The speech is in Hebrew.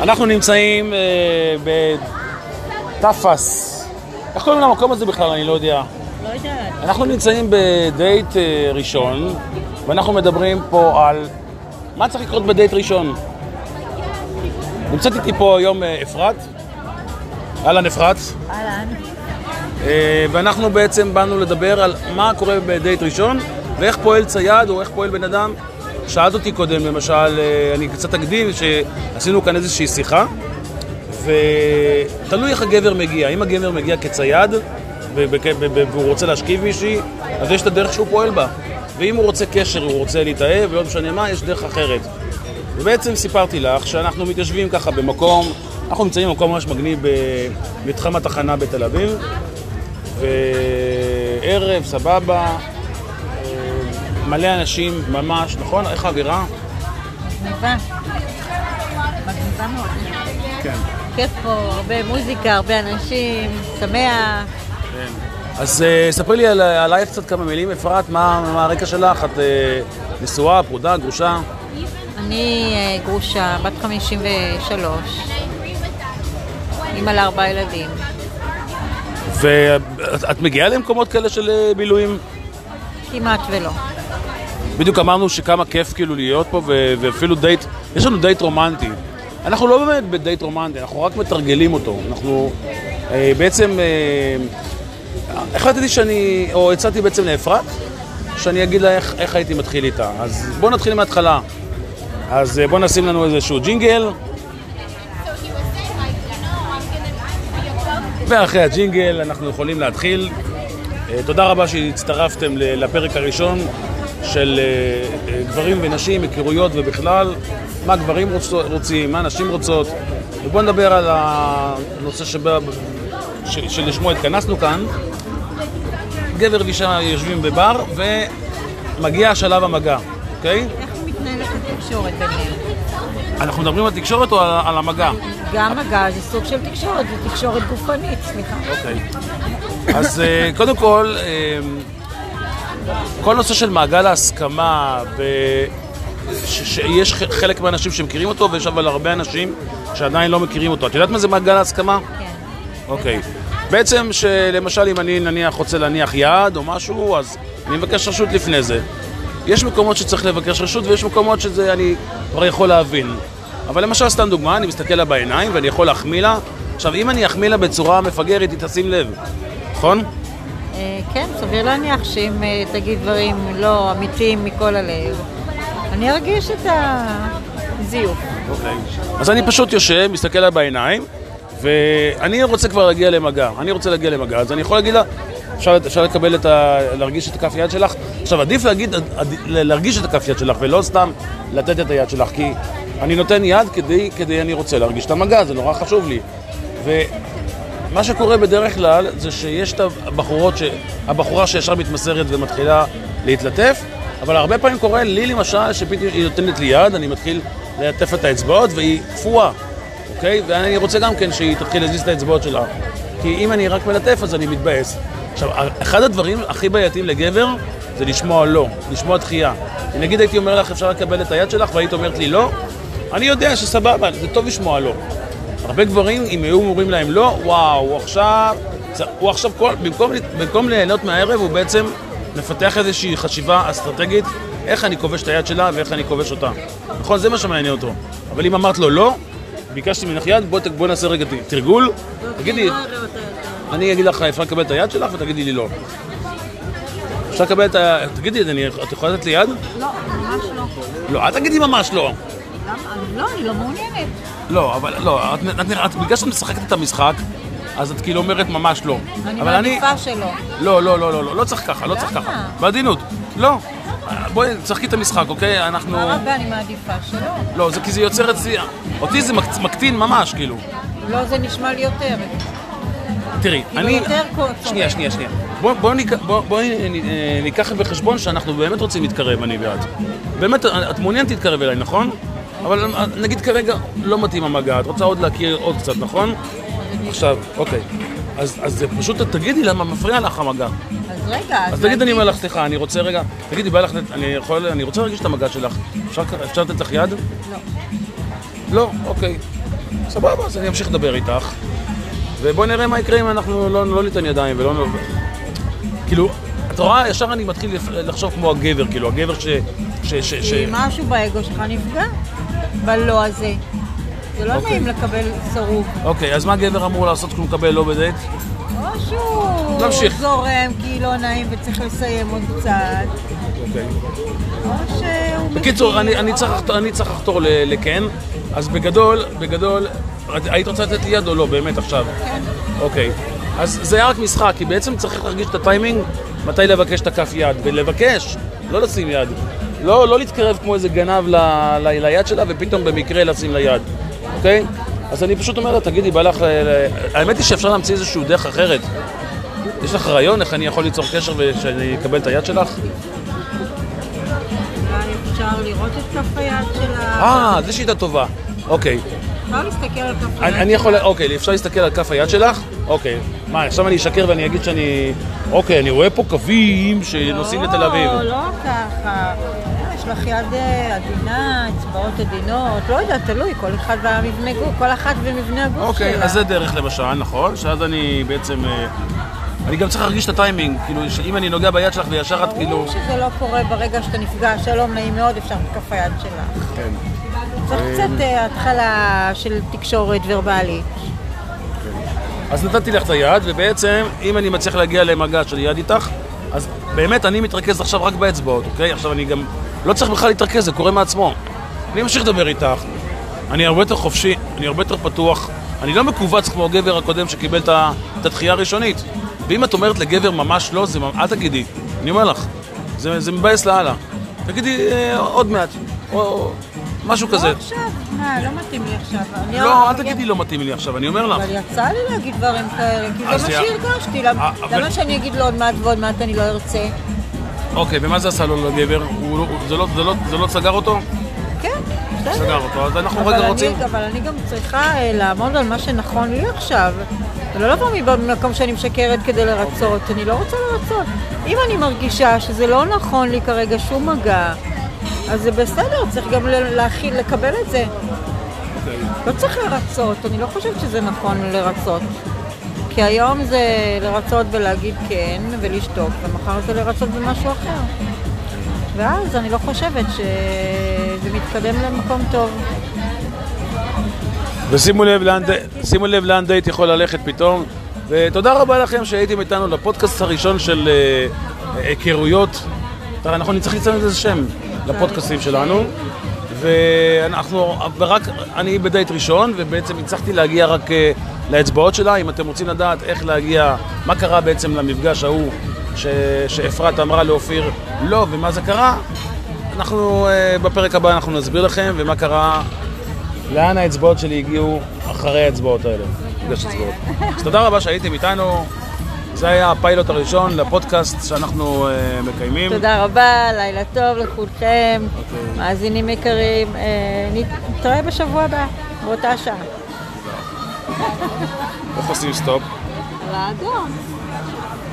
אנחנו נמצאים אה, בתפס. איך קוראים למקום הזה בכלל? אני לא יודע. לא יודעת. אנחנו נמצאים בדייט אה, ראשון, ואנחנו מדברים פה על מה צריך לקרות בדייט ראשון. נמצאת איתי פה היום אה, אפרת. אהלן אפרת. אהלן. אה, ואנחנו בעצם באנו לדבר על מה קורה בדייט ראשון ואיך פועל צייד או איך פועל בן אדם. שאלת אותי קודם, למשל, אה, אני קצת אקדים, שעשינו כאן איזושהי שיחה ותלוי איך הגבר מגיע. אם הגבר מגיע כצייד והוא רוצה להשכיב מישהי, אז יש את הדרך שהוא פועל בה. ואם הוא רוצה קשר, הוא רוצה להתאהב, ולא משנה מה, יש דרך אחרת. ובעצם סיפרתי לך שאנחנו מתיישבים ככה במקום, אנחנו נמצאים במקום ממש מגניב במתחם התחנה בתל אביב, וערב, סבבה, אה, מלא אנשים ממש, נכון? איך האווירה? מגניבה. מגניבה מאוד. כן. כיף פה, הרבה מוזיקה, הרבה אנשים, שמח. אז אה, ספרי לי על- עלייך קצת כמה מילים, אפרת, מה מה הרקע שלך? את אה, נשואה, פרודה, גרושה? אני אה, גרושה, בת 53, אימא לארבעה ילדים. ואת את מגיעה למקומות כאלה של בילויים? כמעט ולא. בדיוק אמרנו שכמה כיף כאילו להיות פה, ו- ואפילו דייט, יש לנו דייט רומנטי. אנחנו לא באמת בדייט רומנטי, אנחנו רק מתרגלים אותו. אנחנו אה, בעצם, אה, החלטתי שאני, או הצעתי בעצם לאפרת, שאני אגיד לה איך, איך הייתי מתחיל איתה. אז בואו נתחיל מההתחלה. אז אה, בואו נשים לנו איזשהו ג'ינגל. ואחרי הג'ינגל אנחנו יכולים להתחיל. אה, תודה רבה שהצטרפתם לפרק הראשון של אה, אה, גברים ונשים, היכרויות ובכלל, מה גברים רוצ- רוצים, מה נשים רוצות. ובואו נדבר על הנושא שבא, ש- שלשמו התכנסנו כאן. גבר ואישה יושבים בבר ומגיע שלב המגע, אוקיי? איך מתנהלת התקשורת ביניהם? אנחנו מדברים על תקשורת או על, על המגע? גם מגע זה סוג של תקשורת, זה תקשורת גופנית, סליחה. אוקיי. אז אה, קודם כל, כל נושא של מעגל ההסכמה, ו- ש- שיש חלק מהאנשים שמכירים אותו, ויש אבל הרבה אנשים שעדיין לא מכירים אותו. את יודעת מה זה מעגל ההסכמה? כן. אוקיי. בעצם, שלמשל אם אני נניח רוצה להניח יעד או משהו, אז אני מבקש רשות לפני זה. יש מקומות שצריך לבקש רשות ויש מקומות שזה אני כבר יכול להבין. אבל למשל, סתם דוגמה, אני מסתכל לה בעיניים ואני יכול להחמיא לה. עכשיו, אם אני אחמיא לה בצורה מפגרת, היא תשים לב, נכון? אה, כן, סביר להניח שאם אה, תגיד דברים לא אמיתיים מכל הלב, אני ארגיש את הזיוף. אוקיי. אז אני פשוט יושב, מסתכל לה בעיניים, ואני רוצה כבר להגיע למגע. אני רוצה להגיע למגע, אז אני יכול להגיד לה, אפשר, אפשר לקבל את ה... להרגיש את הכף יד שלך? עכשיו, עדיף להגיד, להרגיש את הכף יד שלך, ולא סתם לתת את היד שלך, כי אני נותן יד כדי, כדי אני רוצה להרגיש את המגע, זה נורא חשוב לי. ומה שקורה בדרך כלל, זה שיש את הבחורות, ש... הבחורה שישר מתמסרת ומתחילה להתלטף, אבל הרבה פעמים קורה לי למשל, שפתאום היא נותנת לי יד, אני מתחיל ללטף את האצבעות והיא קפואה, אוקיי? ואני רוצה גם כן שהיא תתחיל להזיז את האצבעות שלה. כי אם אני רק מלטף אז אני מתבאס. עכשיו, אחד הדברים הכי בעייתיים לגבר זה לשמוע לא, לשמוע דחייה. נגיד הייתי אומר לך אפשר לקבל את היד שלך והיית אומרת לי לא, אני יודע שסבבה, זה טוב לשמוע לא. הרבה גברים, אם היו אומרים להם לא, וואו, הוא עכשיו, הוא עכשיו, כל, במקום, במקום ליהנות מהערב, הוא בעצם מפתח איזושהי חשיבה אסטרטגית, איך אני כובש את היד שלה ואיך אני כובש אותה. נכון, זה מה שמעניין אותו. אבל אם אמרת לו לא, ביקשתי ממך יד, בוא, בוא נעשה רגע תרגול, תגידי, אני אגיד לך, אפשר לקבל את היד שלך ותגידי לי לא. אפשר לקבל את ה... תגידי, אני- את יכולה לתת לי יד? לא, ממש לא. לא, אל תגידי ממש לא. למה? לא, אני לא מעוניינת. לא, אבל לא, את, את, את, את בגלל שאת משחקת את המשחק, אז את כאילו אומרת ממש לא. אני מעדיפה שלא. לא, לא, לא, לא, לא, לא צריך ככה, לא צריך? ככה. בעדינות. לא. בואי, תשחקי את המשחק, אוקיי? אנחנו... מה רבה, אני מעדיפה שלא. לא, זה כי זה יוצר אצלי... אותי זה מק- מקטין ממש, כאילו. לא, זה נשמע לי יותר. תראי, כאילו אני... יותר שנייה, שנייה, שנייה. בואי בוא, ניקח- בוא, בואי אה, ניקח בחשבון שאנחנו באמת רוצים להתקרב, אני ואת. באמת, את מעוניינת להתקרב אליי, נכון? אבל אה, נגיד כרגע לא מתאים המגע, את רוצה עוד להכיר עוד קצת, נכון? עכשיו, אוקיי. אז, פשוט תגידי למה מפריע לך המגע. אז רגע, אז תגיד, אני אומר לך, סליחה, אני רוצה רגע, תגידי, בא לך, אני יכול, אני רוצה להרגיש את המגע שלך. אפשר, אפשר לתת לך יד? לא. לא, אוקיי. סבבה, אז אני אמשיך לדבר איתך. ובואי נראה מה יקרה אם אנחנו לא, לא ניתן ידיים ולא... נ- כאילו, את רואה, ישר אני מתחיל לחשוב כמו הגבר, כאילו, הגבר ש... ש... ש... ש... כי משהו באגו שלך נפגע בלא הזה. זה לא אוקיי. נעים לקבל סירוב. אוקיי, אז מה גבר אמור לעשות כשהוא מקבל לא בדייט? או שהוא. זורם כי לא נעים וצריך לסיים עוד קצת, אוקיי. או שהוא... בקיצור, אני, צריך, לחתור- אני צריך לחתור ל- לכן, אז בגדול, בגדול, היית רוצה לתת לי יד או לא, באמת עכשיו? כן. אוקיי. אז זה היה רק משחק, כי בעצם צריך להרגיש את הטיימינג מתי לבקש את הכף יד, ולבקש, לא לשים יד. לא, לא להתקרב כמו איזה גנב ל, ל, ליד שלה, ופתאום במקרה לשים לה יד, אוקיי? אז אני פשוט אומר לה, תגידי, בא לך... ל- ל- האמת היא שאפשר להמציא איזושהי דרך אחרת. יש לך רעיון איך אני יכול ליצור קשר ושאני אקבל את היד שלך? אולי אפשר לראות את כף היד שלה. אה, זו שיטה טובה. אוקיי. אפשר להסתכל על כף היד אני יכול, אוקיי, אפשר להסתכל על כף היד שלך? אוקיי. מה, עכשיו אני אשקר ואני אגיד שאני... אוקיי, אני רואה פה קווים שנוסעים לתל אביב. לא, לא ככה. יש לך יד אה, עדינה, אצבעות עדינות, לא יודעת, תלוי, כל אחד והמבנה גוף, כל אחת ומבנה הגוף שלה. אוקיי, אז זה דרך למשל, נכון? שאז אני בעצם... אה, אני גם צריך להרגיש את הטיימינג, כאילו, שאם אני נוגע ביד שלך וישר את כאילו... ברור שזה לא קורה ברגע שאתה נפגע, שלום, נעים מאוד, אפשר בכף היד שלך. כן. צריך קצת אה, התחלה של תקשורת ורבלית. אז נתתי לך את היד, ובעצם, אם אני מצליח להגיע למגע של יד איתך, אז באמת אני מתרכז עכשיו רק באצבעות, אוקיי? עכשיו אני גם לא צריך בכלל להתרכז, זה קורה מעצמו. אני ממשיך לדבר איתך, אני הרבה יותר חופשי, אני הרבה יותר פתוח, אני לא מכווץ כמו הגבר הקודם שקיבל את הדחייה הראשונית. ואם את אומרת לגבר ממש לא, זה, אל תגידי, אני אומר לך, זה, זה מבאס לאללה. תגידי אה, עוד מעט, או משהו לא כזה. עכשיו, מה, לא מתאים לי עכשיו. לא, אל תגידי לא מתאים לי עכשיו, אני אומר לך. אבל יצא לי להגיד דברים כאלה, כי זה מה שהרגשתי. אה, למה שאני אגיד לו עוד מעט ועוד מעט אני לא ארצה? אוקיי, ומה זה עשה לו לגבר? לא- זה לא- זה לא- זה לא סגר אותו? כן, בסדר. סגר אותו, אז אנחנו רגע אני- רוצים... אבל אני גם צריכה אה, לעמוד על מה שנכון לי עכשיו. ולא לבוא ממקום שאני משקרת כדי לרצות. אני לא רוצה לרצות. אם אני מרגישה שזה לא נכון לי כרגע שום מגע, אז זה בסדר, צריך גם להכיל, לקבל את זה. אוקיי. לא צריך לרצות, אני לא חושבת שזה נכון לרצות. כי היום זה לרצות ולהגיד כן ולשתוק, ומחר זה לרצות במשהו אחר. ואז אני לא חושבת שזה מתקדם למקום טוב. ושימו לב לאן שימו לב לאן דייט יכול ללכת פתאום. ותודה רבה לכם שהייתם איתנו לפודקאסט הראשון של אה, היכרויות. טוב, אנחנו נצטרך לציין איזה שם לפודקאסטים שלנו. ואנחנו, ורק, אני בדייט ראשון, ובעצם הצלחתי להגיע רק אה, לאצבעות שלה. אם אתם רוצים לדעת איך להגיע, מה קרה בעצם למפגש ההוא ש- שאפרת אמרה לאופיר לא, ומה זה קרה, אנחנו, אה, בפרק הבא אנחנו נסביר לכם, ומה קרה לאן האצבעות שלי הגיעו אחרי האצבעות האלה. יש אצבעות. אז תודה רבה שהייתם איתנו. זה היה הפיילוט הראשון לפודקאסט שאנחנו אה, מקיימים. תודה רבה, לילה טוב לכולכם, מאזינים יקרים. אה, נתראה בשבוע הבא, באותה שעה. איך עושים stop? על האדום.